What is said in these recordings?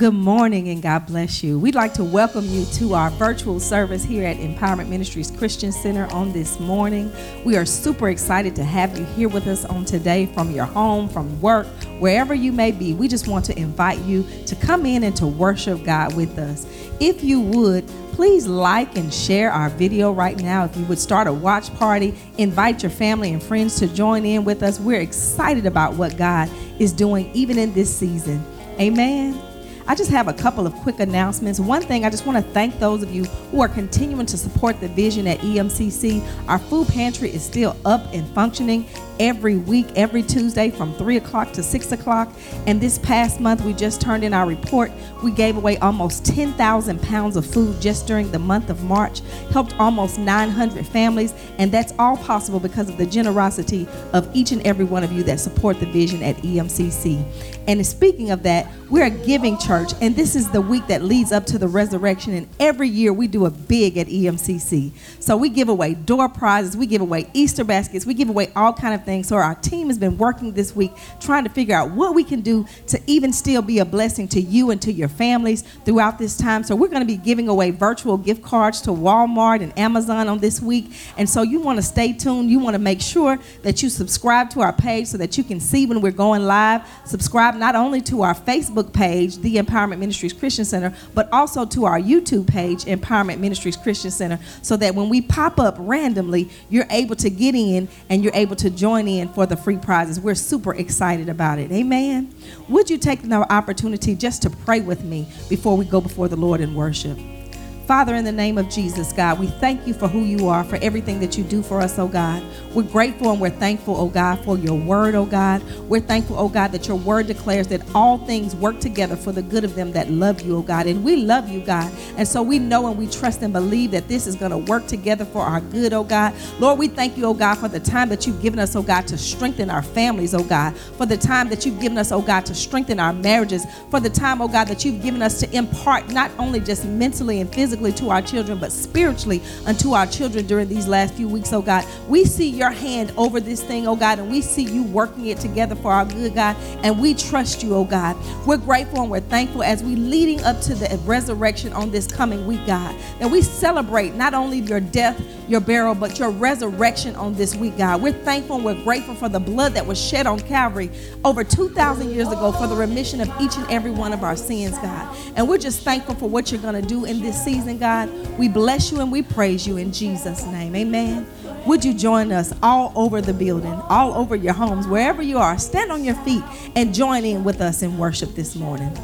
Good morning and God bless you. We'd like to welcome you to our virtual service here at Empowerment Ministries Christian Center on this morning. We are super excited to have you here with us on today from your home, from work, wherever you may be. We just want to invite you to come in and to worship God with us. If you would, please like and share our video right now. If you would start a watch party, invite your family and friends to join in with us. We're excited about what God is doing even in this season. Amen. I just have a couple of quick announcements. One thing, I just want to thank those of you who are continuing to support the vision at EMCC. Our food pantry is still up and functioning every week, every Tuesday from 3 o'clock to 6 o'clock. And this past month, we just turned in our report. We gave away almost 10,000 pounds of food just during the month of March, helped almost 900 families. And that's all possible because of the generosity of each and every one of you that support the vision at EMCC. And speaking of that, we're a giving church, and this is the week that leads up to the resurrection. And every year we do a big at EMCC. So we give away door prizes, we give away Easter baskets, we give away all kind of things. So our team has been working this week trying to figure out what we can do to even still be a blessing to you and to your families throughout this time. So we're going to be giving away virtual gift cards to Walmart and Amazon on this week. And so you want to stay tuned. You want to make sure that you subscribe to our page so that you can see when we're going live. Subscribe not only to our Facebook page, the Empowerment Ministries Christian Center, but also to our YouTube page, Empowerment Ministries Christian Center, so that when we pop up randomly, you're able to get in and you're able to join in for the free prizes. We're super excited about it. Amen. Would you take the opportunity just to pray with me before we go before the Lord in worship? Father, in the name of Jesus, God, we thank you for who you are, for everything that you do for us, oh God. We're grateful and we're thankful, oh God, for your word, oh God. We're thankful, oh God, that your word declares that all things work together for the good of them that love you, oh God. And we love you, God. And so we know and we trust and believe that this is going to work together for our good, oh God. Lord, we thank you, oh God, for the time that you've given us, oh God, to strengthen our families, oh God. For the time that you've given us, oh God, to strengthen our marriages. For the time, oh God, that you've given us to impart not only just mentally and physically physically to our children, but spiritually unto our children during these last few weeks, oh God. We see your hand over this thing, oh God, and we see you working it together for our good, God, and we trust you, oh God. We're grateful and we're thankful as we leading up to the resurrection on this coming week, God, that we celebrate not only your death, your burial, but your resurrection on this week, God. We're thankful and we're grateful for the blood that was shed on Calvary over 2,000 years ago for the remission of each and every one of our sins, God. And we're just thankful for what you're going to do in this season, God. We bless you and we praise you in Jesus' name. Amen. Would you join us all over the building, all over your homes, wherever you are? Stand on your feet and join in with us in worship this morning.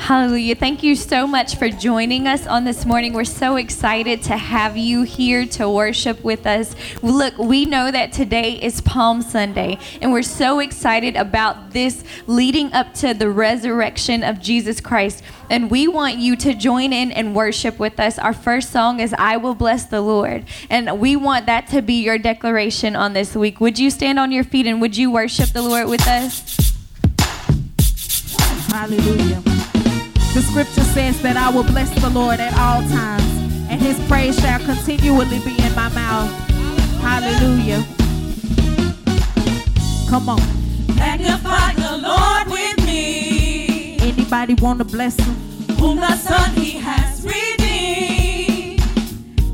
Hallelujah. Thank you so much for joining us on this morning. We're so excited to have you here to worship with us. Look, we know that today is Palm Sunday, and we're so excited about this leading up to the resurrection of Jesus Christ. And we want you to join in and worship with us. Our first song is I Will Bless the Lord. And we want that to be your declaration on this week. Would you stand on your feet and would you worship the Lord with us? Hallelujah. The scripture says that I will bless the Lord at all times, and his praise shall continually be in my mouth. Hallelujah. Come on. Magnify the Lord with me. Anybody want to bless him? Whom the Son he has redeemed.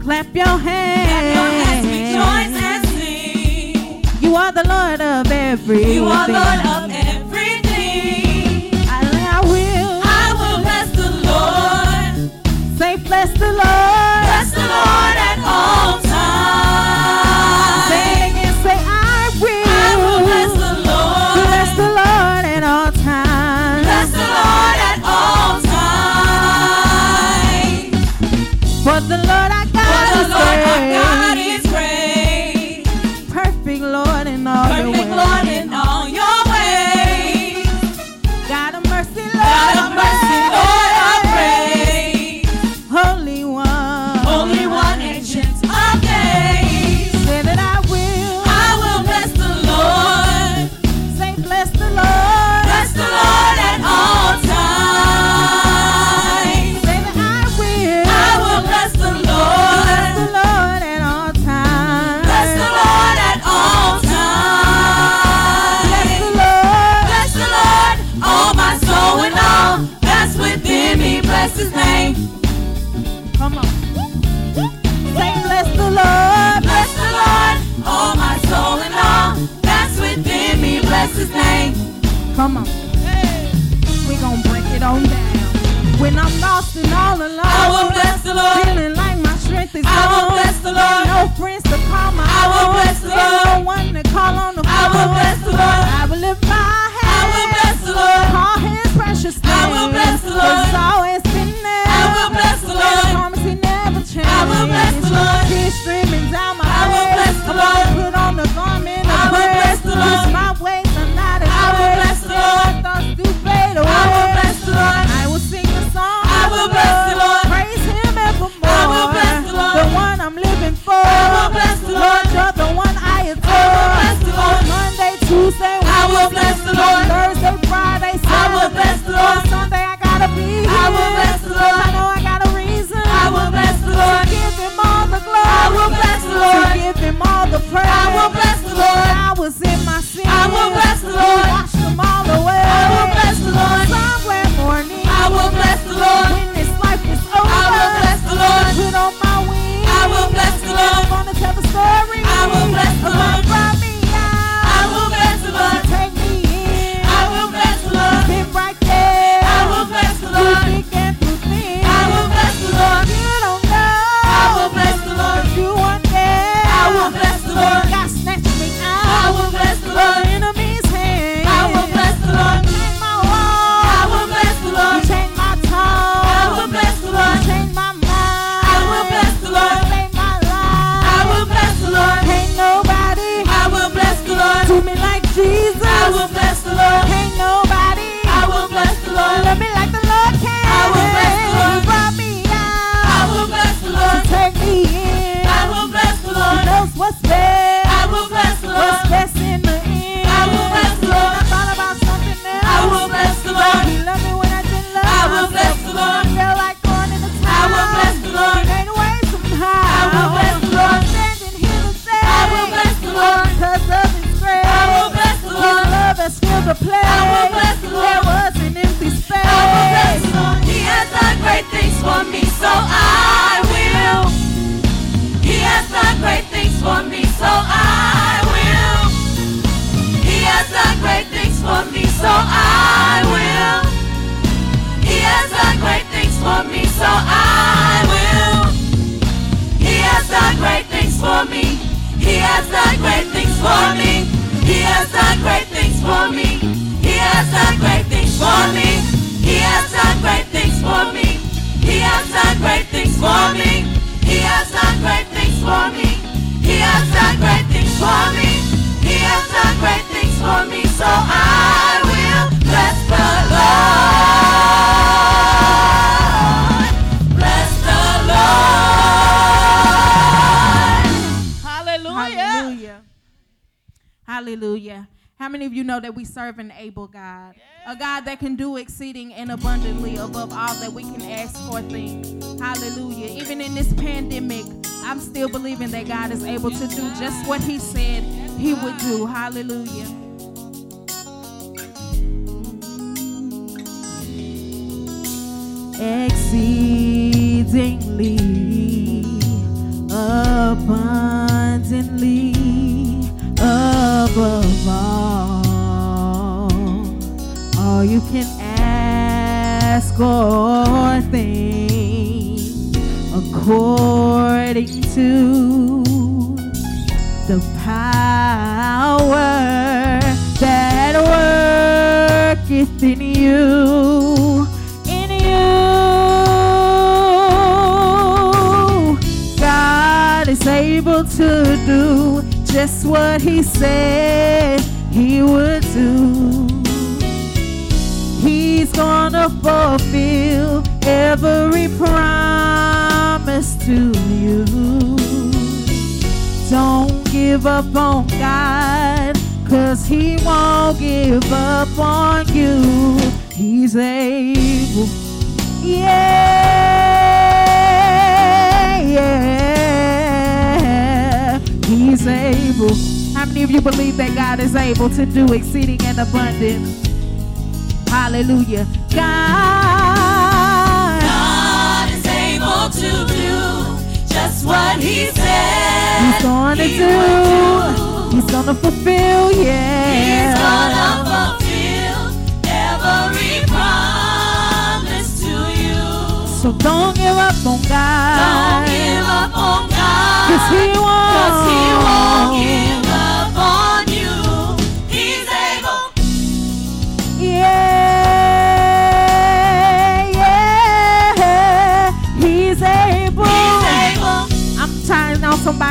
Clap your hands. Clap your hands, rejoice and sing. You are the Lord of everything. You are Lord of everything. The Lord. Bless the Lord at all times. Sing and say, I will. I will bless the Lord. Bless the Lord at all times. Bless the Lord at all times. For the Lord our God, For the Lord our God Jesus' name. Come on. Hey. We're going to break it on down. When I'm lost and all alone, I will bless the Lord. Feeling like my strength is gone, I will bless the Lord. And no friends to call my I will own. bless the Lord. No one to call on the phone. I will bless the Lord. I will lift my hands. I will bless the Lord. Call his precious name. I will bless the Lord. It's always been there. I will bless the Lord. I promise he never changes. I will bless the Lord. Tears streaming down my I will bless the Lord. proud. for me. He has done great things for me. He has done great things for me. So I will bless the Lord. Bless the Lord. Hallelujah. Hallelujah. Hallelujah. How many of you know that we serve an able God? A God that can do exceeding and abundantly above all that we can ask or think. Hallelujah. Even in this pandemic, I'm still believing that God is able to do just what He said He would do. Hallelujah. Exceedingly, abundantly above all you can ask or think according to the power that worketh in you. In you, God is able to do just what He said He would do. He's gonna fulfill every promise to you. Don't give up on God, cause He won't give up on you. He's able. Yeah, yeah. He's able. How many of you believe that God is able to do exceeding and abundant? Hallelujah. God, God is able to do just what He said. He's gonna he do. do. He's gonna fulfill, yeah. He's gonna fulfill every promise to you. So don't give up on God. Don't give up on God. Cause He won't. Cause he won't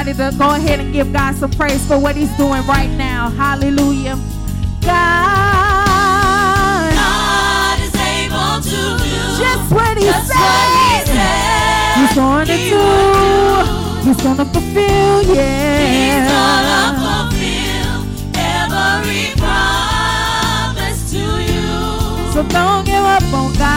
somebody to go ahead and give God some praise for what he's doing right now. Hallelujah. God. God is able to do Just what he just what he said. said. He's going to he do. do. He's gonna fulfill, yeah. He's gonna fulfill every promise to you. So don't give up on God.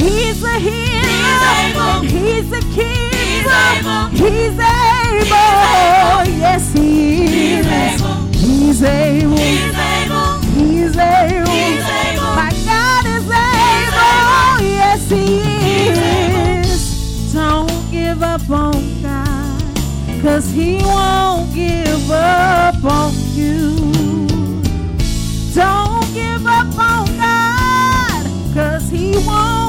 He's a healer. He's a king. He's able. He's able. Yes, He is. He's able. He's able. He's able. He's able. He's able. My God is able. Yes, He is. Don't give up on God. Cause He won't give up on you. Don't give up on God. Cause He won't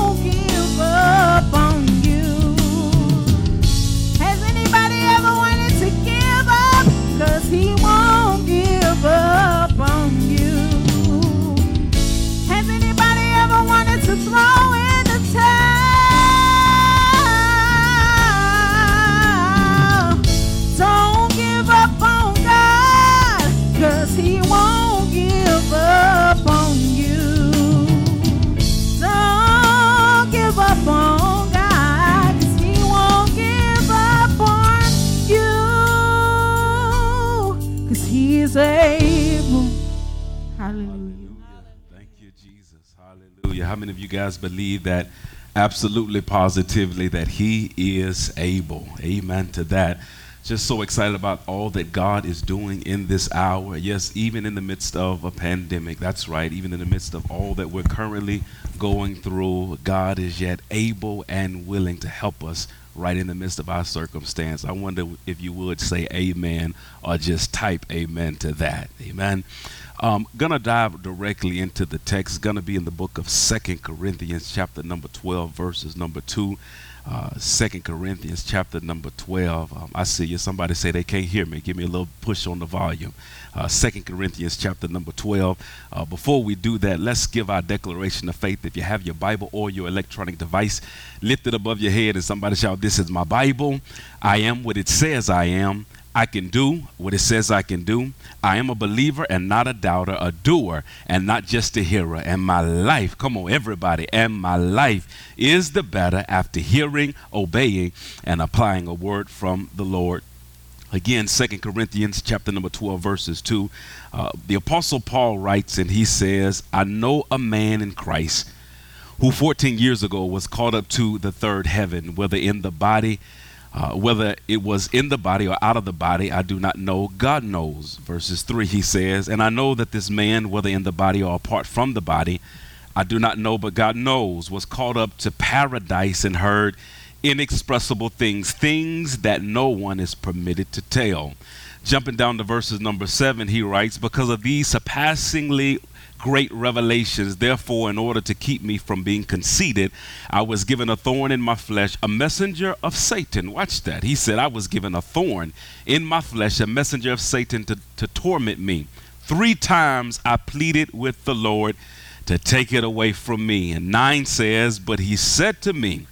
How many of you guys believe that absolutely positively that He is able? Amen to that. Just so excited about all that God is doing in this hour. Yes, even in the midst of a pandemic. That's right. Even in the midst of all that we're currently going through, God is yet able and willing to help us right in the midst of our circumstance. I wonder if you would say amen or just type amen to that. Amen. Um, gonna dive directly into the text. It's Gonna be in the book of Second Corinthians, chapter number twelve, verses number two. Uh, Second Corinthians, chapter number twelve. Um, I see you. Somebody say they can't hear me. Give me a little push on the volume. Uh, Second Corinthians, chapter number twelve. Uh, before we do that, let's give our declaration of faith. If you have your Bible or your electronic device, lift it above your head and somebody shout, "This is my Bible. I am what it says I am." I can do what it says I can do. I am a believer and not a doubter, a doer and not just a hearer. And my life, come on, everybody, and my life is the better after hearing, obeying, and applying a word from the Lord. Again, Second Corinthians chapter number 12, verses 2. Uh, the Apostle Paul writes and he says, I know a man in Christ who 14 years ago was caught up to the third heaven, whether in the body, uh, whether it was in the body or out of the body, I do not know. God knows. Verses 3, he says, And I know that this man, whether in the body or apart from the body, I do not know, but God knows, was caught up to paradise and heard inexpressible things, things that no one is permitted to tell. Jumping down to verses number seven, he writes, Because of these surpassingly great revelations, therefore, in order to keep me from being conceited, I was given a thorn in my flesh, a messenger of Satan. Watch that. He said, I was given a thorn in my flesh, a messenger of Satan to, to torment me. Three times I pleaded with the Lord to take it away from me. And nine says, But he said to me,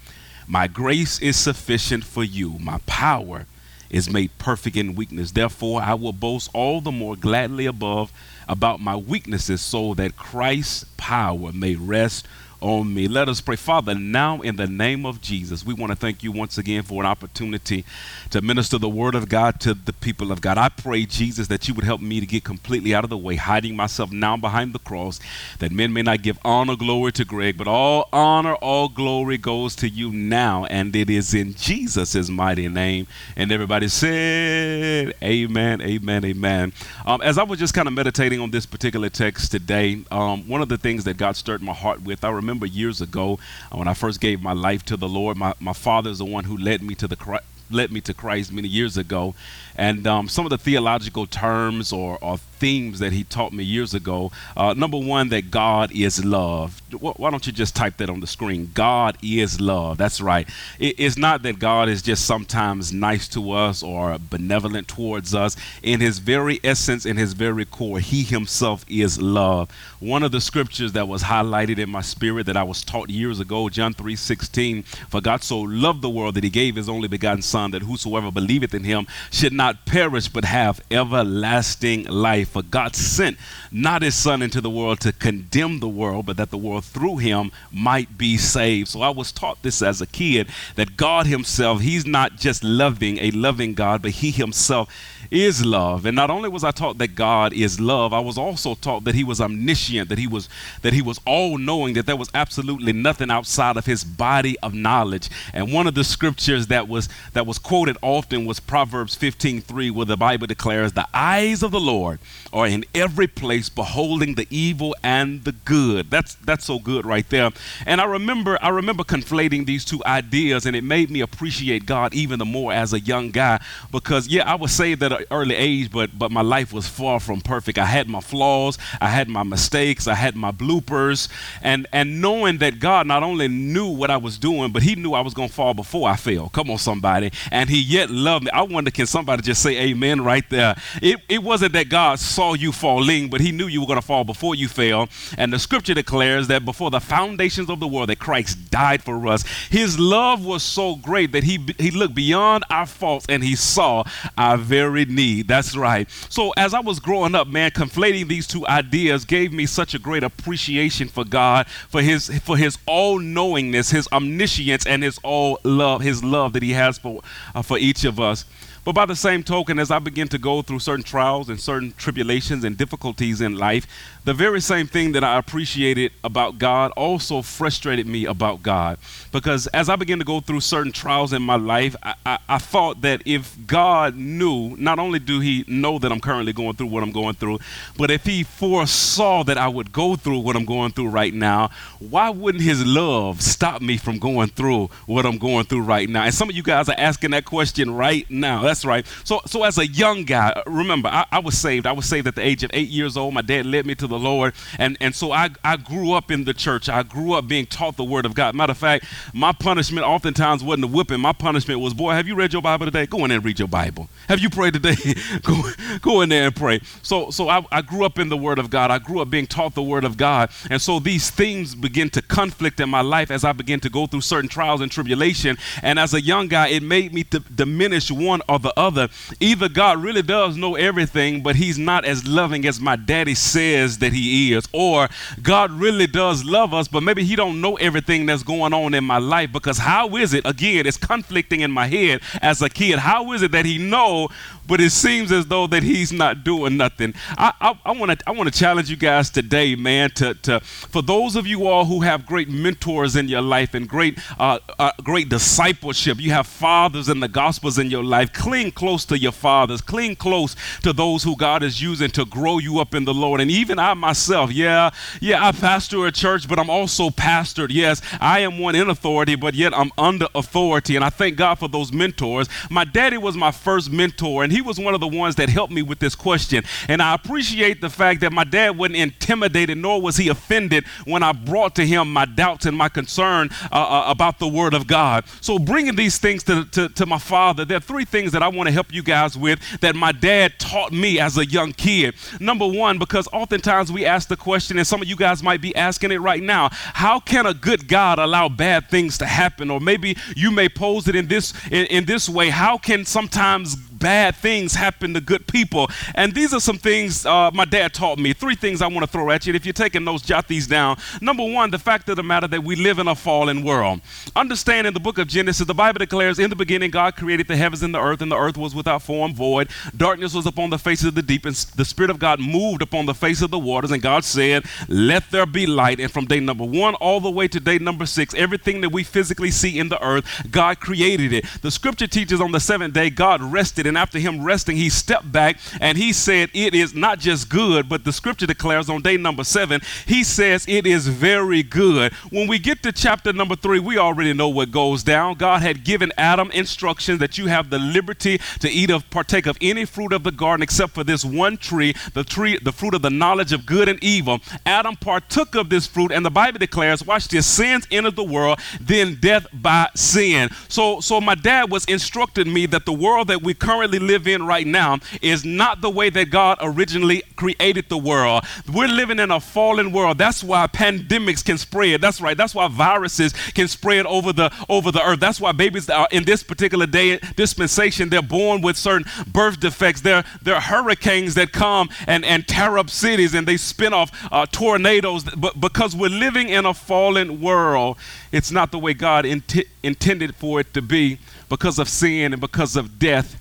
my grace is sufficient for you. My power is made perfect in weakness. Therefore, I will boast all the more gladly above about my weaknesses so that Christ's power may rest on me. Let us pray. Father, now in the name of Jesus, we want to thank you once again for an opportunity to minister the word of God to the people of God. I pray, Jesus, that you would help me to get completely out of the way, hiding myself now behind the cross, that men may not give honor, glory to Greg, but all honor, all glory goes to you now, and it is in Jesus' mighty name. And everybody said, Amen, amen, amen. Um, as I was just kind of meditating on this particular text today, um, one of the things that God stirred my heart with, I remember years ago uh, when I first gave my life to the Lord, my, my father is the one who led me to the led me to Christ many years ago. And um, some of the theological terms or, or, themes that he taught me years ago. Uh, number one, that God is love. Why don't you just type that on the screen? God is love. That's right. It, it's not that God is just sometimes nice to us or benevolent towards us. In his very essence, in his very core, he himself is love. One of the scriptures that was highlighted in my spirit that I was taught years ago, John 3 16, for God so loved the world that he gave his only begotten Son, that whosoever believeth in him should not not perish but have everlasting life. For God sent not his Son into the world to condemn the world, but that the world through him might be saved. So I was taught this as a kid that God himself, he's not just loving, a loving God, but he himself is love. And not only was I taught that God is love, I was also taught that he was omniscient, that he was that he was all knowing, that there was absolutely nothing outside of his body of knowledge. And one of the scriptures that was that was quoted often was Proverbs 15:3 where the Bible declares the eyes of the Lord are in every place beholding the evil and the good. That's that's so good right there. And I remember I remember conflating these two ideas and it made me appreciate God even the more as a young guy because yeah, I was saved at an early age, but but my life was far from perfect. I had my flaws, I had my mistakes, I had my bloopers, and and knowing that God not only knew what I was doing, but He knew I was gonna fall before I fell. Come on, somebody, and He yet loved me. I wonder, can somebody just say Amen right there? It it wasn't that God saw you falling, but He knew you were gonna fall before you fell. And the Scripture declares that before the foundations of the world, that Christ died for us. His love was so great that He He looked beyond our faults and He saw our very need. That's right. So as I was growing up, man, conflating these two ideas gave me such a great appreciation for God, for his for his all-knowingness, his omniscience, and his all love, his love that he has for uh, for each of us. But by the same token, as I begin to go through certain trials and certain tribulations and difficulties in life, the very same thing that I appreciated about God also frustrated me about God. Because as I began to go through certain trials in my life, I, I, I, thought that if God knew, not only do He know that I'm currently going through what I'm going through, but if He foresaw that I would go through what I'm going through right now, why wouldn't His love stop me from going through what I'm going through right now? And some of you guys are asking that question right now. That's right. So, so as a young guy, remember, I, I was saved. I was saved at the age of eight years old. My dad led me to the Lord. And, and so I, I grew up in the church. I grew up being taught the word of God. Matter of fact, my punishment oftentimes wasn't a whipping. My punishment was, boy, have you read your Bible today? Go in there and read your Bible. Have you prayed today? go, go in there and pray. So, so I, I grew up in the word of God. I grew up being taught the word of God. And so these things begin to conflict in my life as I begin to go through certain trials and tribulation. And as a young guy, it made me to diminish one or the other. Either God really does know everything, but he's not as loving as my daddy says that he is. Or God really does love us, but maybe he don't know everything that's going on in my life because how is it, again, it's conflicting in my head as a kid. How is it that he know but it seems as though that he's not doing nothing. I want to I want to challenge you guys today, man. To, to for those of you all who have great mentors in your life and great uh, uh, great discipleship, you have fathers in the gospels in your life. Cling close to your fathers. Cling close to those who God is using to grow you up in the Lord. And even I myself, yeah, yeah, I pastor a church, but I'm also pastored. Yes, I am one in authority, but yet I'm under authority. And I thank God for those mentors. My daddy was my first mentor, and he he was one of the ones that helped me with this question. And I appreciate the fact that my dad wasn't intimidated, nor was he offended when I brought to him my doubts and my concern uh, uh, about the Word of God. So, bringing these things to, to, to my father, there are three things that I want to help you guys with that my dad taught me as a young kid. Number one, because oftentimes we ask the question, and some of you guys might be asking it right now how can a good God allow bad things to happen? Or maybe you may pose it in this, in, in this way how can sometimes bad things happen to good people. And these are some things uh, my dad taught me. Three things I want to throw at you. And if you're taking notes, jot these down. Number one, the fact of the matter that we live in a fallen world. Understand in the book of Genesis, the Bible declares, In the beginning, God created the heavens and the earth, and the earth was without form, void. Darkness was upon the face of the deep, and the Spirit of God moved upon the face of the waters. And God said, Let there be light. And from day number one all the way to day number six, everything that we physically see in the earth, God created it. The scripture teaches on the seventh day, God rested and after him resting, he stepped back and he said, It is not just good, but the scripture declares on day number seven, he says, It is very good. When we get to chapter number three, we already know what goes down. God had given Adam instructions that you have the liberty to eat of, partake of any fruit of the garden except for this one tree, the tree, the fruit of the knowledge of good and evil. Adam partook of this fruit, and the Bible declares, watch this, sins entered the world, then death by sin. So, so my dad was instructing me that the world that we currently currently live in right now is not the way that God originally created the world. We're living in a fallen world. That's why pandemics can spread. That's right. That's why viruses can spread over the over the earth. That's why babies are in this particular day dispensation, they're born with certain birth defects. There, there are hurricanes that come and, and tear up cities and they spin off uh, tornadoes. But because we're living in a fallen world, it's not the way God int- intended for it to be because of sin and because of death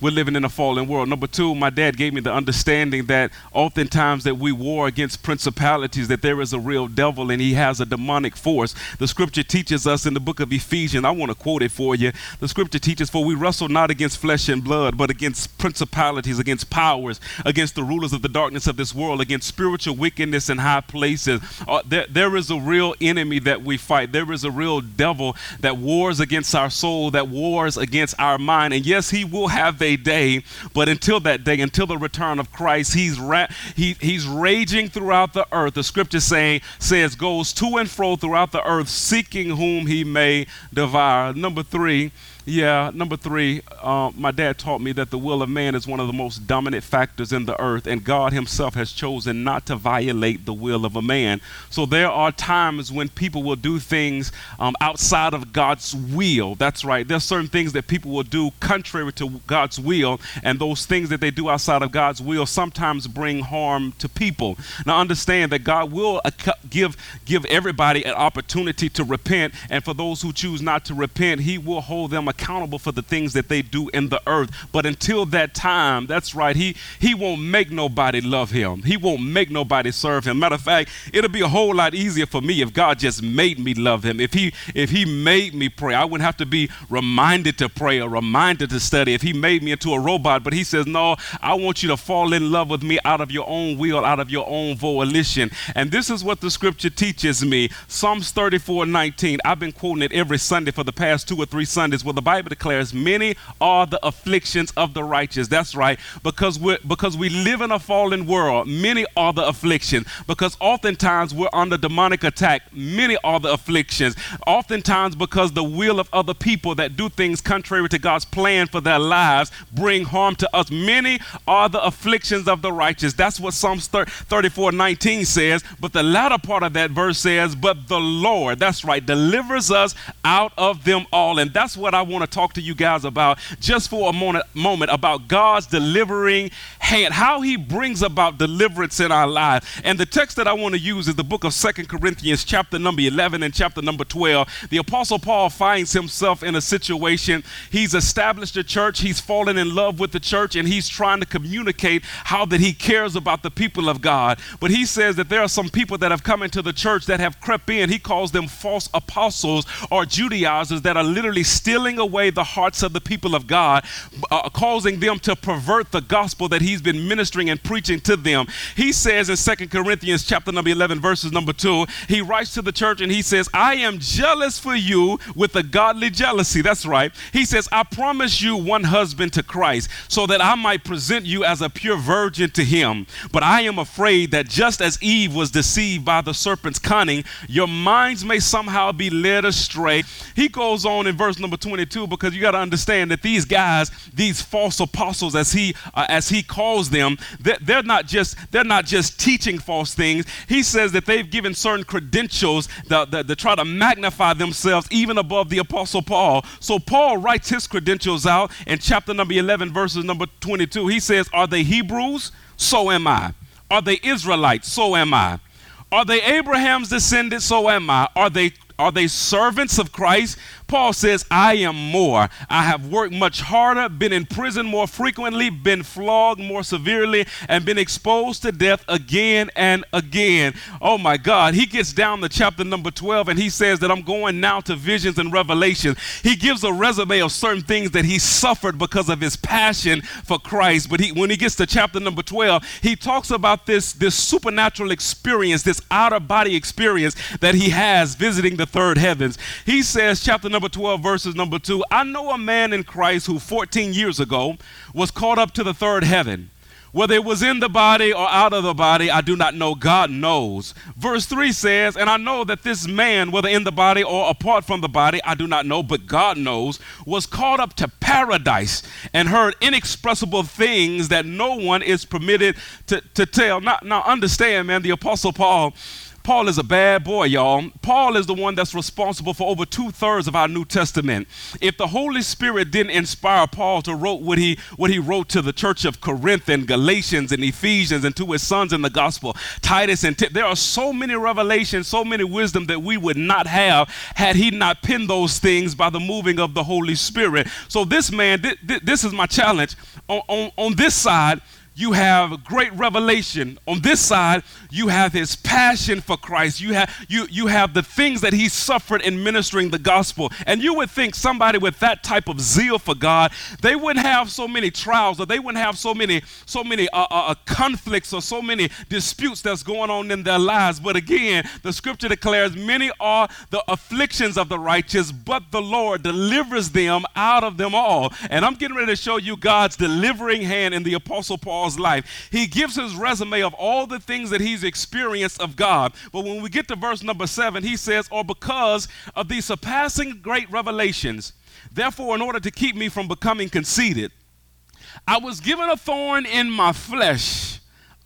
we're living in a fallen world. Number two, my dad gave me the understanding that oftentimes that we war against principalities, that there is a real devil and he has a demonic force. The scripture teaches us in the book of Ephesians, I want to quote it for you. The scripture teaches, For we wrestle not against flesh and blood, but against principalities, against powers, against the rulers of the darkness of this world, against spiritual wickedness in high places. Uh, there, there is a real enemy that we fight. There is a real devil that wars against our soul, that wars against our mind. And yes, he will have a a day, but until that day, until the return of Christ, he's ra- he, he's raging throughout the earth. The scripture saying says goes to and fro throughout the earth, seeking whom he may devour. Number three, yeah, number three, uh, my dad taught me that the will of man is one of the most dominant factors in the earth, and God Himself has chosen not to violate the will of a man. So there are times when people will do things um, outside of God's will. That's right. There are certain things that people will do contrary to God's will, and those things that they do outside of God's will sometimes bring harm to people. Now, understand that God will give give everybody an opportunity to repent, and for those who choose not to repent, He will hold them accountable accountable for the things that they do in the earth. But until that time, that's right, he, he won't make nobody love him. He won't make nobody serve him. Matter of fact, it'll be a whole lot easier for me if God just made me love him. If he if he made me pray, I wouldn't have to be reminded to pray or reminded to study. If he made me into a robot, but he says, No, I want you to fall in love with me out of your own will, out of your own volition. And this is what the scripture teaches me. Psalms 34 19. I've been quoting it every Sunday for the past two or three Sundays where the Bible declares, many are the afflictions of the righteous. That's right, because we because we live in a fallen world. Many are the afflictions because oftentimes we're under demonic attack. Many are the afflictions. Oftentimes because the will of other people that do things contrary to God's plan for their lives bring harm to us. Many are the afflictions of the righteous. That's what Psalms 34 19 says. But the latter part of that verse says, But the Lord, that's right, delivers us out of them all. And that's what I want to talk to you guys about just for a moment, moment about God's delivering hand, how he brings about deliverance in our lives. And the text that I want to use is the book of Second Corinthians, chapter number 11 and chapter number 12. The Apostle Paul finds himself in a situation. He's established a church, he's fallen in love with the church, and he's trying to communicate how that he cares about the people of God. But he says that there are some people that have come into the church that have crept in. He calls them false apostles or Judaizers that are literally stealing away the hearts of the people of God, uh, causing them to pervert the gospel that he's been ministering and preaching to them. He says in Second Corinthians chapter number 11 verses number 2, he writes to the church and he says, "I am jealous for you with a godly jealousy." That's right. He says, "I promise you one husband to Christ, so that I might present you as a pure virgin to him. But I am afraid that just as Eve was deceived by the serpent's cunning, your minds may somehow be led astray." He goes on in verse number 22 because you got to understand that these guys, these false apostles as he uh, as he calls them, they're, they're not just they're not just teaching false things. He says that they've given certain credentials that, that, that try to magnify themselves even above the apostle Paul. So Paul writes his credentials out in chapter number 11 verses number 22. He says, "Are they Hebrews? So am I. Are they Israelites? So am I. Are they Abraham's descendants? So am I. Are they are they servants of Christ? Paul says, I am more. I have worked much harder, been in prison more frequently, been flogged more severely, and been exposed to death again and again. Oh my God. He gets down to chapter number 12 and he says that I'm going now to visions and revelations. He gives a resume of certain things that he suffered because of his passion for Christ. But he, when he gets to chapter number 12, he talks about this, this supernatural experience, this outer body experience that he has visiting the third heavens. He says, chapter number 12, verses number 2 I know a man in Christ who 14 years ago was caught up to the third heaven. Whether it was in the body or out of the body, I do not know. God knows. Verse 3 says, And I know that this man, whether in the body or apart from the body, I do not know, but God knows, was caught up to paradise and heard inexpressible things that no one is permitted to, to tell. Now, now, understand, man, the Apostle Paul Paul is a bad boy, y'all. Paul is the one that's responsible for over two thirds of our New Testament. If the Holy Spirit didn't inspire Paul to wrote what he what he wrote to the church of Corinth and Galatians and Ephesians and to his sons in the gospel, Titus and T- there are so many revelations, so many wisdom that we would not have had he not penned those things by the moving of the Holy Spirit. So this man, th- th- this is my challenge on, on, on this side you have great revelation. On this side, you have his passion for Christ. You have you you have the things that he suffered in ministering the gospel. And you would think somebody with that type of zeal for God, they wouldn't have so many trials or they wouldn't have so many so many uh, uh, uh conflicts or so many disputes that's going on in their lives. But again, the scripture declares many are the afflictions of the righteous, but the Lord delivers them out of them all. And I'm getting ready to show you God's delivering hand in the apostle Paul Paul's life. He gives his resume of all the things that he's experienced of God. But when we get to verse number seven, he says, Or because of these surpassing great revelations, therefore, in order to keep me from becoming conceited, I was given a thorn in my flesh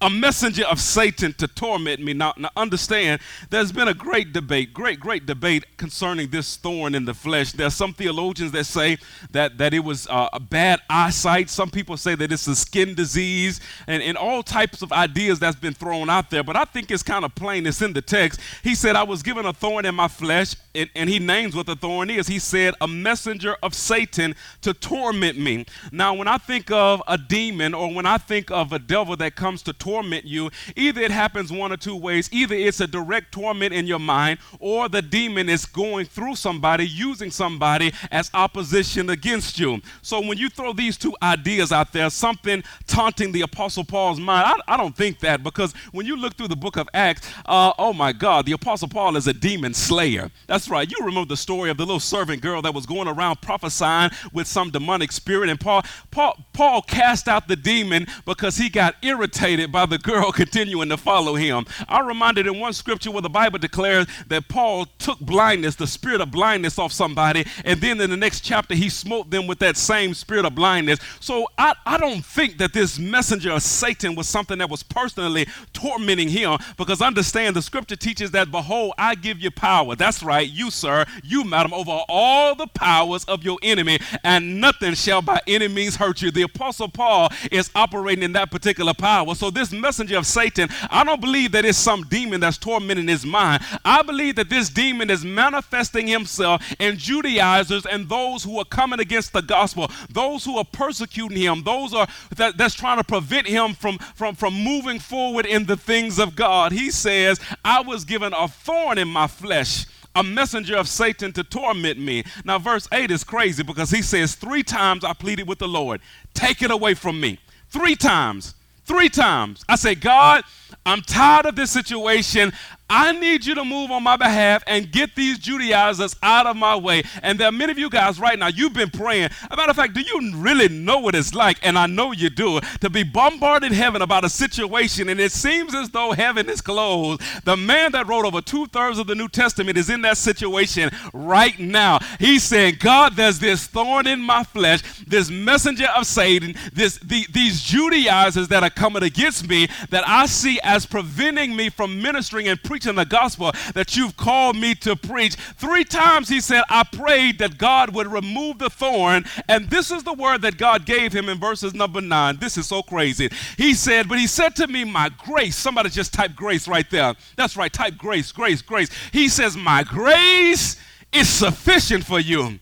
a messenger of Satan to torment me. Now, now, understand, there's been a great debate, great, great debate concerning this thorn in the flesh. There's some theologians that say that, that it was uh, a bad eyesight. Some people say that it's a skin disease and, and all types of ideas that's been thrown out there. But I think it's kind of plain. It's in the text. He said, I was given a thorn in my flesh, and, and he names what the thorn is. He said, a messenger of Satan to torment me. Now, when I think of a demon or when I think of a devil that comes to torment torment you, either it happens one or two ways. Either it's a direct torment in your mind, or the demon is going through somebody, using somebody as opposition against you. So when you throw these two ideas out there, something taunting the Apostle Paul's mind, I, I don't think that because when you look through the book of Acts, uh, oh my God, the Apostle Paul is a demon slayer. That's right. You remember the story of the little servant girl that was going around prophesying with some demonic spirit, and Paul, Paul, Paul cast out the demon because he got irritated by the girl continuing to follow him. I'm reminded in one scripture where the Bible declares that Paul took blindness, the spirit of blindness, off somebody, and then in the next chapter he smote them with that same spirit of blindness. So I, I don't think that this messenger of Satan was something that was personally tormenting him because understand the scripture teaches that, behold, I give you power. That's right, you, sir, you, madam, over all the powers of your enemy, and nothing shall by any means hurt you. The Apostle Paul is operating in that particular power. So, this messenger of Satan, I don't believe that it's some demon that's tormenting his mind. I believe that this demon is manifesting himself in Judaizers and those who are coming against the gospel, those who are persecuting him, those are that, that's trying to prevent him from, from, from moving forward in the things of God. He says, I was given a thorn in my flesh a messenger of Satan to torment me. Now, verse 8 is crazy because he says, Three times I pleaded with the Lord, take it away from me. Three times. Three times. I say, God, I'm tired of this situation. I need you to move on my behalf and get these Judaizers out of my way. And there are many of you guys right now, you've been praying. As a matter of fact, do you really know what it's like? And I know you do, to be bombarded in heaven about a situation, and it seems as though heaven is closed. The man that wrote over two thirds of the New Testament is in that situation right now. He's saying, God, there's this thorn in my flesh, this messenger of Satan, this the, these Judaizers that are coming against me that I see as preventing me from ministering and preaching preaching the gospel that you've called me to preach. Three times he said, I prayed that God would remove the thorn. And this is the word that God gave him in verses number nine. This is so crazy. He said, But he said to me, My grace. Somebody just type grace right there. That's right. Type grace, grace, grace. He says, My grace is sufficient for you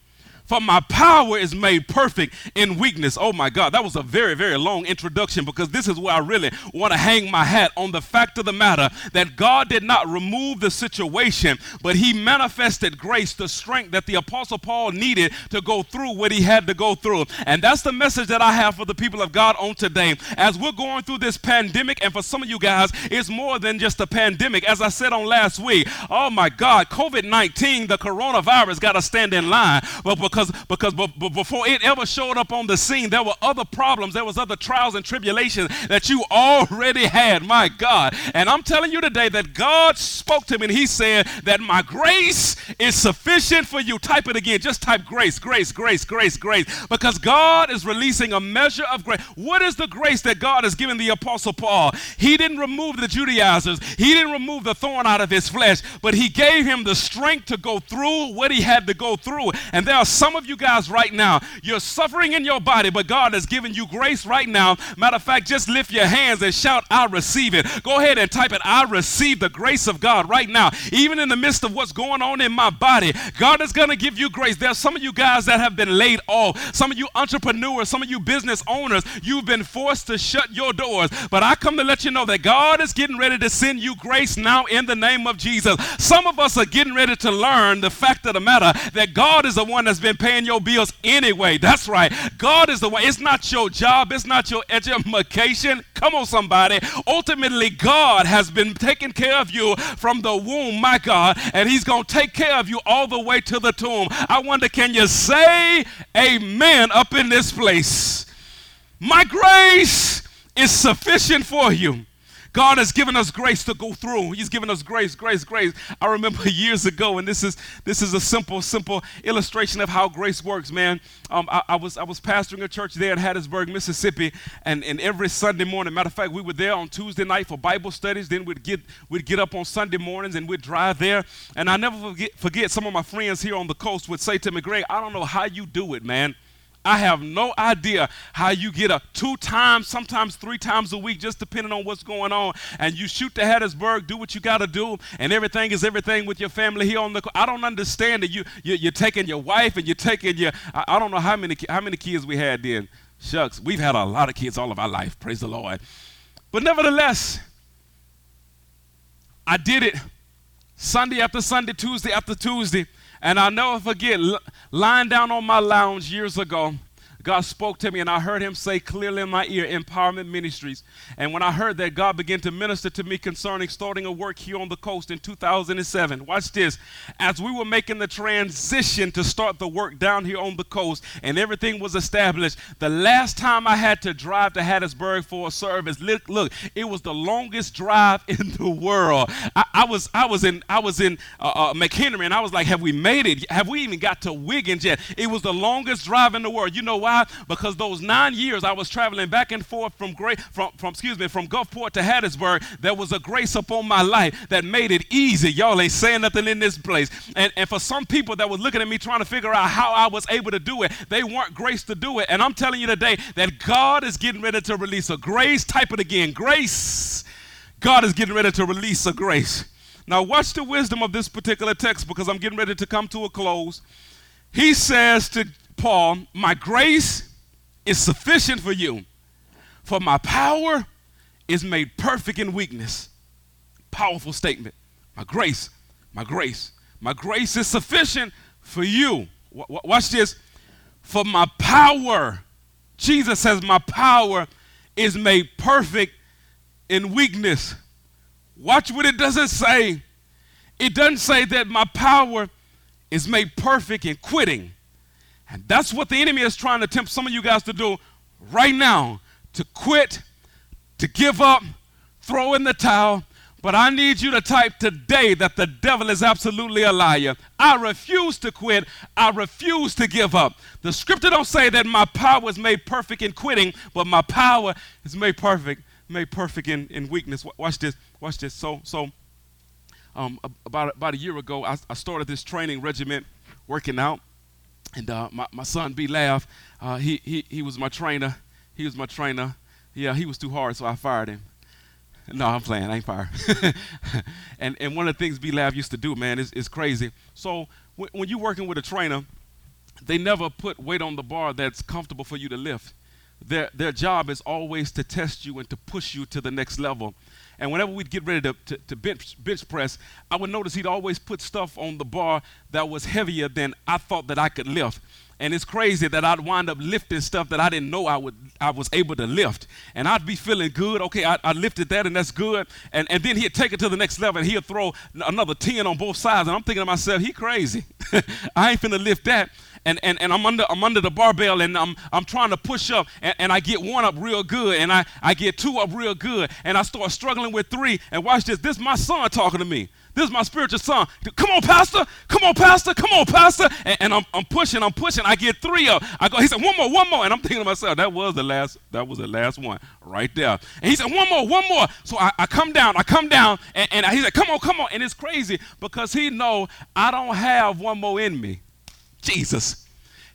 for my power is made perfect in weakness. Oh my God, that was a very, very long introduction because this is where I really want to hang my hat on the fact of the matter that God did not remove the situation, but He manifested grace, the strength that the Apostle Paul needed to go through what he had to go through. And that's the message that I have for the people of God on today. As we're going through this pandemic, and for some of you guys, it's more than just a pandemic. As I said on last week, oh my God, COVID 19, the coronavirus got to stand in line. But because because because b- before it ever showed up on the scene, there were other problems, there was other trials and tribulations that you already had. My God. And I'm telling you today that God spoke to me and he said that my grace is sufficient for you. Type it again. Just type grace, grace, grace, grace, grace. Because God is releasing a measure of grace. What is the grace that God has given the apostle Paul? He didn't remove the Judaizers. He didn't remove the thorn out of his flesh, but he gave him the strength to go through what he had to go through. And there are some some of you guys right now, you're suffering in your body, but God has given you grace right now. Matter of fact, just lift your hands and shout, I receive it. Go ahead and type it, I receive the grace of God right now. Even in the midst of what's going on in my body, God is going to give you grace. There's some of you guys that have been laid off, some of you entrepreneurs, some of you business owners, you've been forced to shut your doors. But I come to let you know that God is getting ready to send you grace now in the name of Jesus. Some of us are getting ready to learn the fact of the matter that God is the one that's been paying your bills anyway. That's right. God is the one. It's not your job, it's not your education. Come on, somebody. Ultimately, God has been taking care of you from the womb, my God, and He's going to take care of you all the way to the tomb. I wonder, can you say amen up in this place? My grace is sufficient for you. God has given us grace to go through. He's given us grace, grace, grace. I remember years ago, and this is this is a simple, simple illustration of how grace works, man. Um, I, I, was I was pastoring a church there in Hattiesburg, Mississippi, and, and every Sunday morning, matter of fact, we were there on Tuesday night for Bible studies. Then we'd get we'd get up on Sunday mornings and we'd drive there. And I never forget, forget some of my friends here on the coast would say to me, Greg, I don't know how you do it, man. I have no idea how you get a two times, sometimes three times a week, just depending on what's going on. And you shoot to Hattiesburg, do what you got to do, and everything is everything with your family here on the. I don't understand that you, you are taking your wife and you're taking your. I, I don't know how many how many kids we had then. Shucks, we've had a lot of kids all of our life. Praise the Lord. But nevertheless, I did it Sunday after Sunday, Tuesday after Tuesday. And I'll never forget lying down on my lounge years ago, God spoke to me, and I heard Him say clearly in my ear, Empowerment Ministries. And when I heard that, God began to minister to me concerning starting a work here on the coast in 2007. Watch this. As we were making the transition to start the work down here on the coast, and everything was established, the last time I had to drive to Hattiesburg for a service, look, look it was the longest drive in the world. I, I was, I was in, I was in uh, uh, McHenry, and I was like, "Have we made it? Have we even got to Wiggins yet?" It was the longest drive in the world. You know why? Why? Because those nine years I was traveling back and forth from great from, from excuse me from Gulfport to Hattiesburg, there was a grace upon my life that made it easy. Y'all ain't saying nothing in this place. And and for some people that were looking at me trying to figure out how I was able to do it, they weren't grace to do it. And I'm telling you today that God is getting ready to release a grace. Type it again, grace. God is getting ready to release a grace. Now, watch the wisdom of this particular text because I'm getting ready to come to a close. He says to Paul, My grace is sufficient for you, for my power is made perfect in weakness. Powerful statement. My grace, my grace, my grace is sufficient for you. Watch this. For my power, Jesus says, My power is made perfect in weakness. Watch what it doesn't say. It doesn't say that my power is made perfect in quitting. And that's what the enemy is trying to tempt some of you guys to do right now to quit, to give up, throw in the towel. But I need you to type today that the devil is absolutely a liar. I refuse to quit. I refuse to give up. The scripture don't say that my power is made perfect in quitting, but my power is made perfect, made perfect in, in weakness. Watch this. Watch this. So, so um, about, about a year ago, I, I started this training regiment working out. And uh, my, my son, B Laugh, uh, he, he, he was my trainer. He was my trainer. Yeah, he was too hard, so I fired him. No, I'm playing. I ain't fired. and, and one of the things B Laugh used to do, man, is, is crazy. So w- when you're working with a trainer, they never put weight on the bar that's comfortable for you to lift. Their, their job is always to test you and to push you to the next level. And whenever we'd get ready to, to, to bench, bench press, I would notice he'd always put stuff on the bar that was heavier than I thought that I could lift. And it's crazy that I'd wind up lifting stuff that I didn't know I would I was able to lift. And I'd be feeling good. Okay, I, I lifted that and that's good. And, and then he'd take it to the next level and he'd throw another 10 on both sides. And I'm thinking to myself, he crazy. I ain't finna lift that and, and, and I'm under I'm under the barbell and I'm I'm trying to push up and, and I get one up real good and I, I get two up real good and I start struggling with three and watch this. This is my son talking to me. This is my spiritual son. Come on, Pastor. Come on, Pastor. Come on, Pastor. And, and, I'm, I'm pushing, I'm pushing. I get three up. I go, he said, one more, one more. And I'm thinking to myself, that was the last, that was the last one right there. And he said, one more, one more. So I, I come down, I come down, and, and he said, come on, come on. And it's crazy because he know I don't have one more in me. Jesus.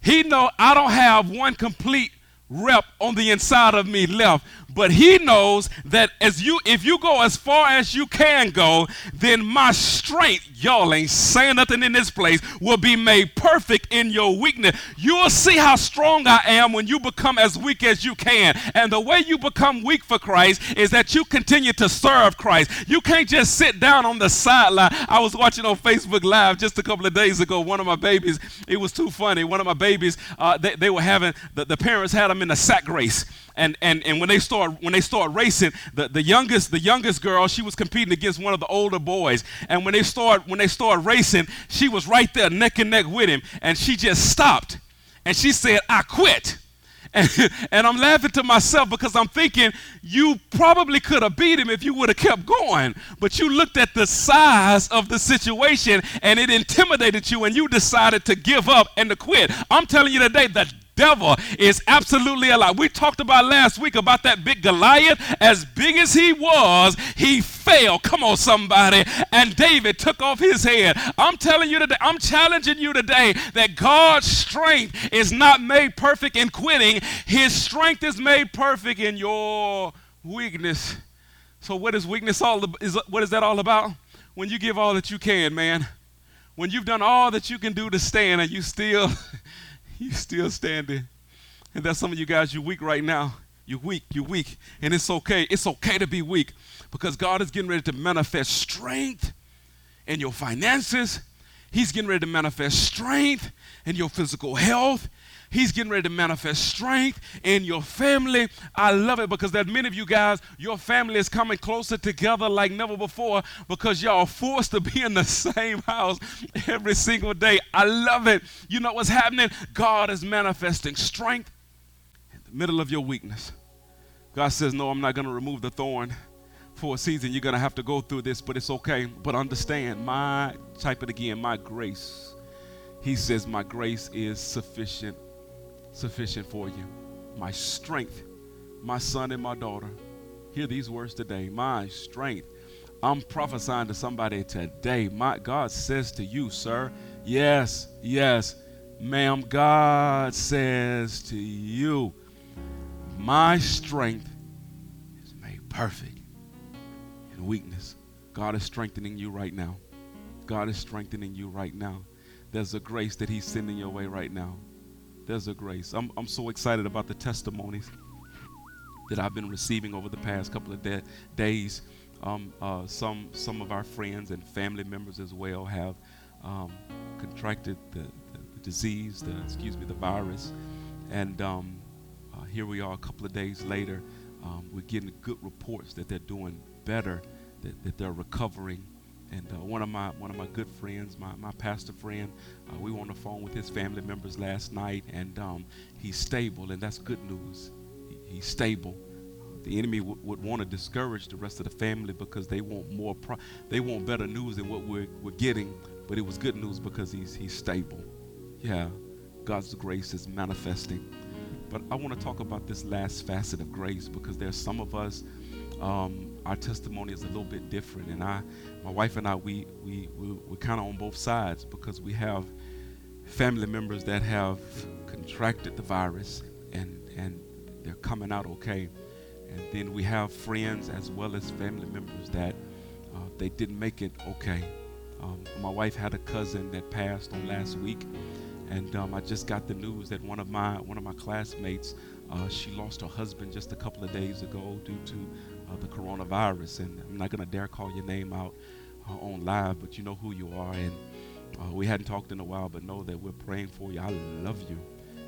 He know I don't have one complete rep on the inside of me left. But he knows that as you if you go as far as you can go then my strength y'all ain't saying nothing in this place will be made perfect in your weakness. You'll see how strong i am when you become as weak as you can. And the way you become weak for christ is that you continue to serve christ. You can't just sit down on the sideline. I was watching on facebook live just a couple of days ago. One of my babies it was too funny. One of my babies uh, they, they were having the, the parents had them in a sack race and and and when they start when they start racing, the, the youngest the youngest girl she was competing against one of the older boys, and when they start when they start racing, she was right there neck and neck with him, and she just stopped, and she said, "I quit." And, and, I'm laughing to myself because I'm thinking you probably could have beat him if you would have kept going. But you looked at the size of the situation and it intimidated you and you decided to give up and to quit. I'm telling you today that devil is absolutely alive. We talked about last week about that big Goliath. As big as he was, he fell. Come on, somebody. And David took off his head. I'm telling you today, I'm challenging you today that God's strength is not made perfect in quitting, his strength is made perfect in your weakness. So, what is weakness all is what is that all about? When you give all that you can, man. When you've done all that you can do to stand and you still you still standing. And that's some of you guys, you're weak right now. You're weak, you're weak. And it's okay. It's okay to be weak because God is getting ready to manifest strength in your finances, He's getting ready to manifest strength in your physical health. He's getting ready to manifest strength in your family. I love it because that many of you guys, your family is coming closer together like never before because y'all are forced to be in the same house every single day. I love it. You know what's happening? God is manifesting strength in the middle of your weakness. God says, No, I'm not going to remove the thorn for a season. You're going to have to go through this, but it's okay. But understand, my, type it again, my grace. He says, My grace is sufficient sufficient for you. My strength, my son and my daughter. Hear these words today. My strength. I'm prophesying to somebody today. My God says to you, sir, yes, yes, ma'am, God says to you, my strength is made perfect weakness. God is strengthening you right now. God is strengthening you right now. There's a grace that He's sending your way right now there's a grace. I'm, I'm so excited about the testimonies that I've been receiving over the past couple of de- days. Um, uh, some some of our friends and family members as well have um, contracted the, the, the, disease, the excuse me, the virus, and um, uh, here we are a couple of days later. Um, we're getting good reports that they're doing better, that, that they're recovering and uh, one of my one of my good friends, my, my pastor friend, uh, we were on the phone with his family members last night, and um, he's stable, and that's good news. He, he's stable. The enemy w- would want to discourage the rest of the family because they want more, pro- they want better news than what we're, we're getting. But it was good news because he's he's stable. Yeah, God's grace is manifesting. But I want to talk about this last facet of grace because there's some of us um, our testimony is a little bit different. And I, my wife and I, we we we we're kind of on both sides because we have family members that have contracted the virus and and they're coming out okay. And then we have friends as well as family members that uh, they didn't make it okay. Um, my wife had a cousin that passed on last week, and um, I just got the news that one of my one of my classmates, uh, she lost her husband just a couple of days ago due to uh, the coronavirus. And I'm not going to dare call your name out uh, on live, but you know who you are. And uh, we hadn't talked in a while, but know that we're praying for you. I love you.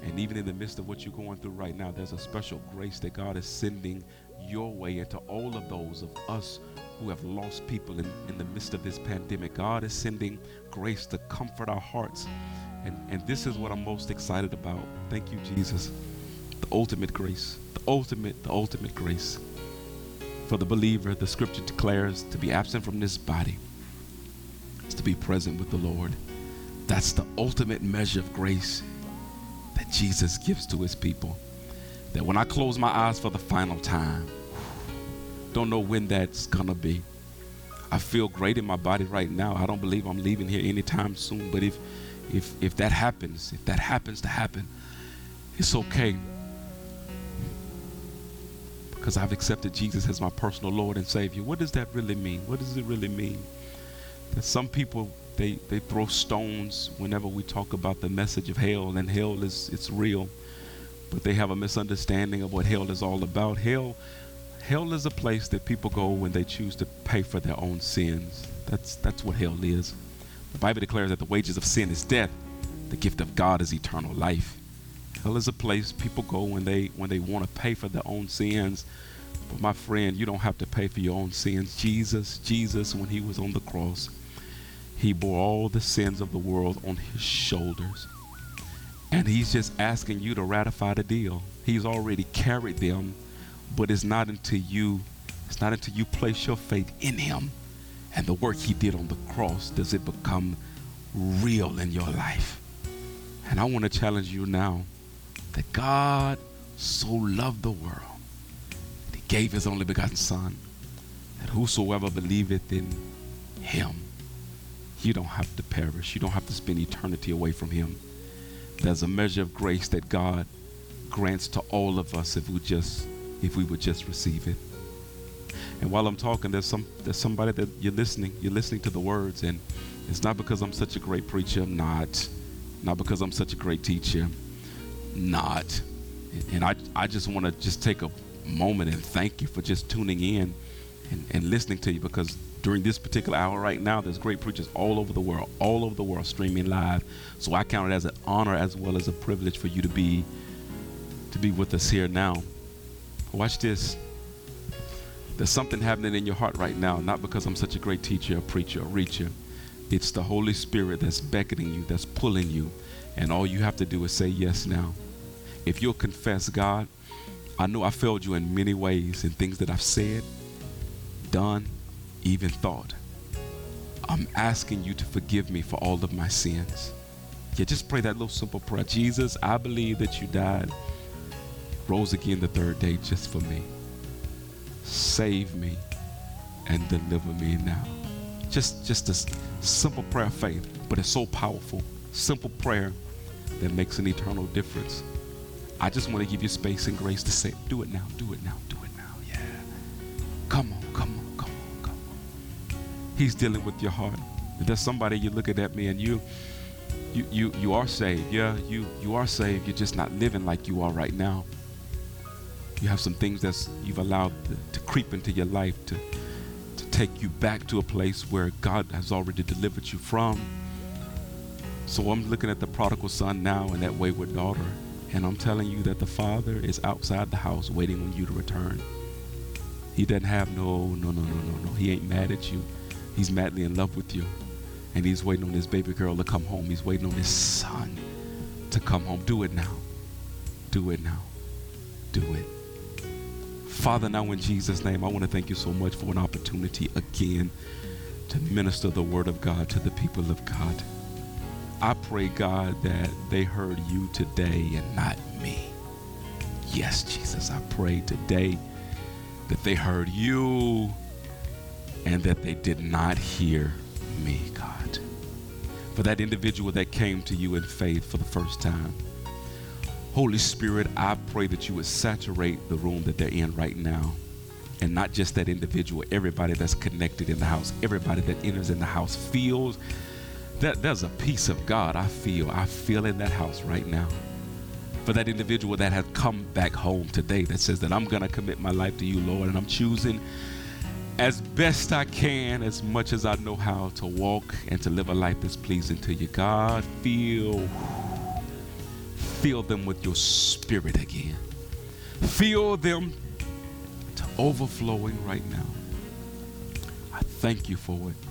And even in the midst of what you're going through right now, there's a special grace that God is sending your way into all of those of us who have lost people in, in the midst of this pandemic. God is sending grace to comfort our hearts. And, and this is what I'm most excited about. Thank you, Jesus. The ultimate grace. The ultimate, the ultimate grace. For the believer, the scripture declares to be absent from this body is to be present with the Lord. That's the ultimate measure of grace that Jesus gives to his people. That when I close my eyes for the final time, don't know when that's gonna be. I feel great in my body right now. I don't believe I'm leaving here anytime soon. But if if if that happens, if that happens to happen, it's okay because I've accepted Jesus as my personal Lord and Savior. What does that really mean? What does it really mean? That some people they, they throw stones whenever we talk about the message of hell, and hell is it's real, but they have a misunderstanding of what hell is all about. Hell hell is a place that people go when they choose to pay for their own sins. That's that's what hell is. The Bible declares that the wages of sin is death. The gift of God is eternal life. Hell is a place people go when they when they want to pay for their own sins. But my friend, you don't have to pay for your own sins. Jesus, Jesus, when he was on the cross, he bore all the sins of the world on his shoulders. And he's just asking you to ratify the deal. He's already carried them, but it's not until you it's not until you place your faith in him and the work he did on the cross does it become real in your life. And I want to challenge you now that God so loved the world that he gave his only begotten Son, that whosoever believeth in him, you don't have to perish. You don't have to spend eternity away from him. There's a measure of grace that God grants to all of us if we just if we would just receive it. And while I'm talking, there's some there's somebody that you're listening, you're listening to the words, and it's not because I'm such a great preacher, I'm not. Not because I'm such a great teacher not. And I, I just want to just take a moment and thank you for just tuning in and, and listening to you because during this particular hour right now. There's great preachers all over the world, all over the world streaming live. So I count it as an honor as well as a privilege for you to be to be with us here now. Watch this. There's something happening in your heart right now, not because I'm such a great teacher, a preacher, a reacher. It's the Holy Spirit that's beckoning you, that's pulling you. And all you have to do is say yes now. If you'll confess, God, I know I failed you in many ways in things that I've said, done, even thought. I'm asking you to forgive me for all of my sins. Yeah, just pray that little simple prayer. Jesus, I believe that you died, rose again the third day just for me. Save me and deliver me now. Just just a simple prayer of faith, but it's so powerful. Simple prayer that makes an eternal difference. I just want to give you space and grace to say, do it now, do it now, do it now. Yeah. Come on, come on, come on, come on. He's dealing with your heart. If there's somebody you're looking at me and you you you you are saved. Yeah, you you are saved. You're just not living like you are right now. You have some things that you've allowed to, to creep into your life to to take you back to a place where God has already delivered you from. So I'm looking at the prodigal son now and that wayward daughter, and I'm telling you that the father is outside the house waiting on you to return. He doesn't have no, no, no, no, no, no. He ain't mad at you. He's madly in love with you. And he's waiting on his baby girl to come home. He's waiting on his son to come home. Do it now. Do it now. Do it. Father, now in Jesus' name, I want to thank you so much for an opportunity again to minister the word of God to the people of God. I pray, God, that they heard you today and not me. Yes, Jesus, I pray today that they heard you and that they did not hear me, God. For that individual that came to you in faith for the first time, Holy Spirit, I pray that you would saturate the room that they're in right now. And not just that individual, everybody that's connected in the house, everybody that enters in the house feels that there's a peace of God I feel. I feel in that house right now. For that individual that has come back home today that says that I'm going to commit my life to you, Lord, and I'm choosing as best I can, as much as I know how, to walk and to live a life that's pleasing to you. God, feel fill them with your spirit again. Fill them to overflowing right now. I thank you for it.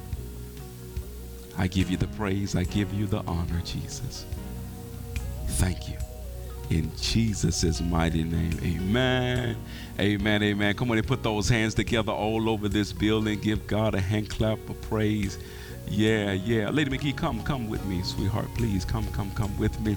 I give you the praise. I give you the honor, Jesus. Thank you. In Jesus' mighty name. Amen. Amen. Amen. Come on and put those hands together all over this building. Give God a hand clap of praise. Yeah, yeah. Lady McGee, come, come with me, sweetheart. Please come, come, come with me.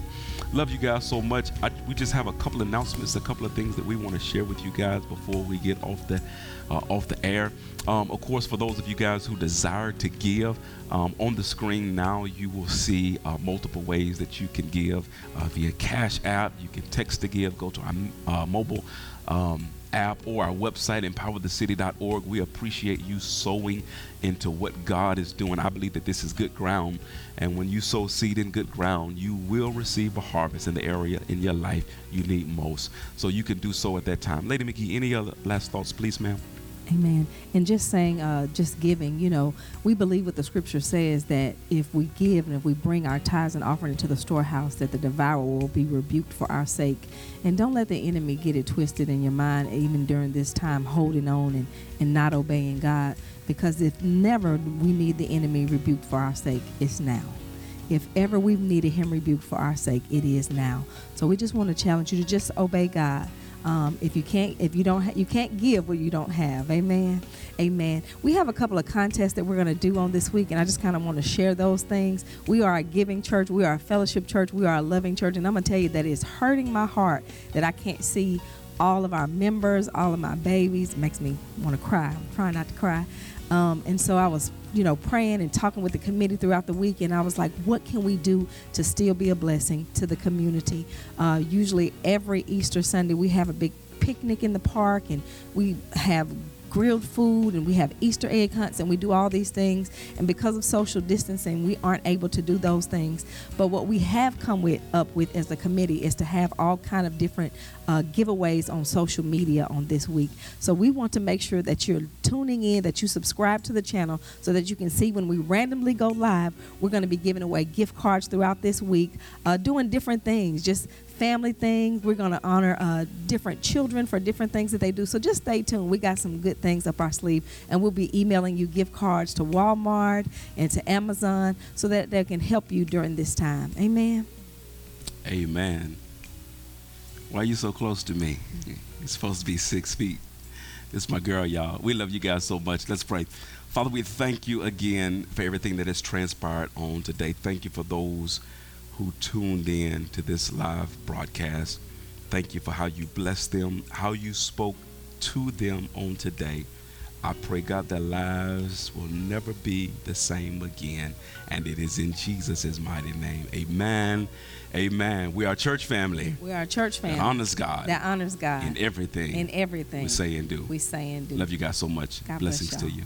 Love you guys so much. I, we just have a couple announcements, a couple of things that we want to share with you guys before we get off the uh, off the air. Um, of course, for those of you guys who desire to give, um, on the screen now you will see uh, multiple ways that you can give uh, via Cash App. You can text to give. Go to our uh, mobile. Um, app or our website, empowerthecity.org. We appreciate you sowing into what God is doing. I believe that this is good ground. And when you sow seed in good ground, you will receive a harvest in the area in your life you need most. So you can do so at that time. Lady McGee, any other last thoughts, please, ma'am? Amen. And just saying, uh, just giving, you know, we believe what the scripture says that if we give and if we bring our tithes and offering into the storehouse, that the devourer will be rebuked for our sake. And don't let the enemy get it twisted in your mind, even during this time, holding on and, and not obeying God. Because if never we need the enemy rebuked for our sake, it's now. If ever we've needed him rebuked for our sake, it is now. So we just want to challenge you to just obey God um, if you can't, if you don't, ha- you can't give what you don't have. Amen. Amen. We have a couple of contests that we're going to do on this week, and I just kind of want to share those things. We are a giving church. We are a fellowship church. We are a loving church, and I'm going to tell you that it's hurting my heart that I can't see all of our members, all of my babies. It makes me want to cry. I'm trying not to cry. Um, and so I was, you know, praying and talking with the committee throughout the week, and I was like, what can we do to still be a blessing to the community? Uh, usually, every Easter Sunday, we have a big picnic in the park, and we have grilled food and we have Easter egg hunts and we do all these things. And because of social distancing, we aren't able to do those things. But what we have come with up with as a committee is to have all kind of different uh, giveaways on social media on this week. So we want to make sure that you're tuning in, that you subscribe to the channel, so that you can see when we randomly go live. We're going to be giving away gift cards throughout this week, uh, doing different things, just family things. We're going to honor uh, different children for different things that they do. So just stay tuned. We got some good things up our sleeve, and we'll be emailing you gift cards to Walmart and to Amazon so that they can help you during this time. Amen. Amen. Why are you so close to me? You're supposed to be six feet. This is my girl, y'all. We love you guys so much. Let's pray. Father, we thank you again for everything that has transpired on today. Thank you for those who tuned in to this live broadcast. Thank you for how you blessed them, how you spoke to them on today. I pray, God, their lives will never be the same again. And it is in Jesus' mighty name. Amen. Amen. We are church family. We are a church family That honors God. that honors God in everything. in everything we say and do. we say and do. Love you guys so much. God Blessings bless to you.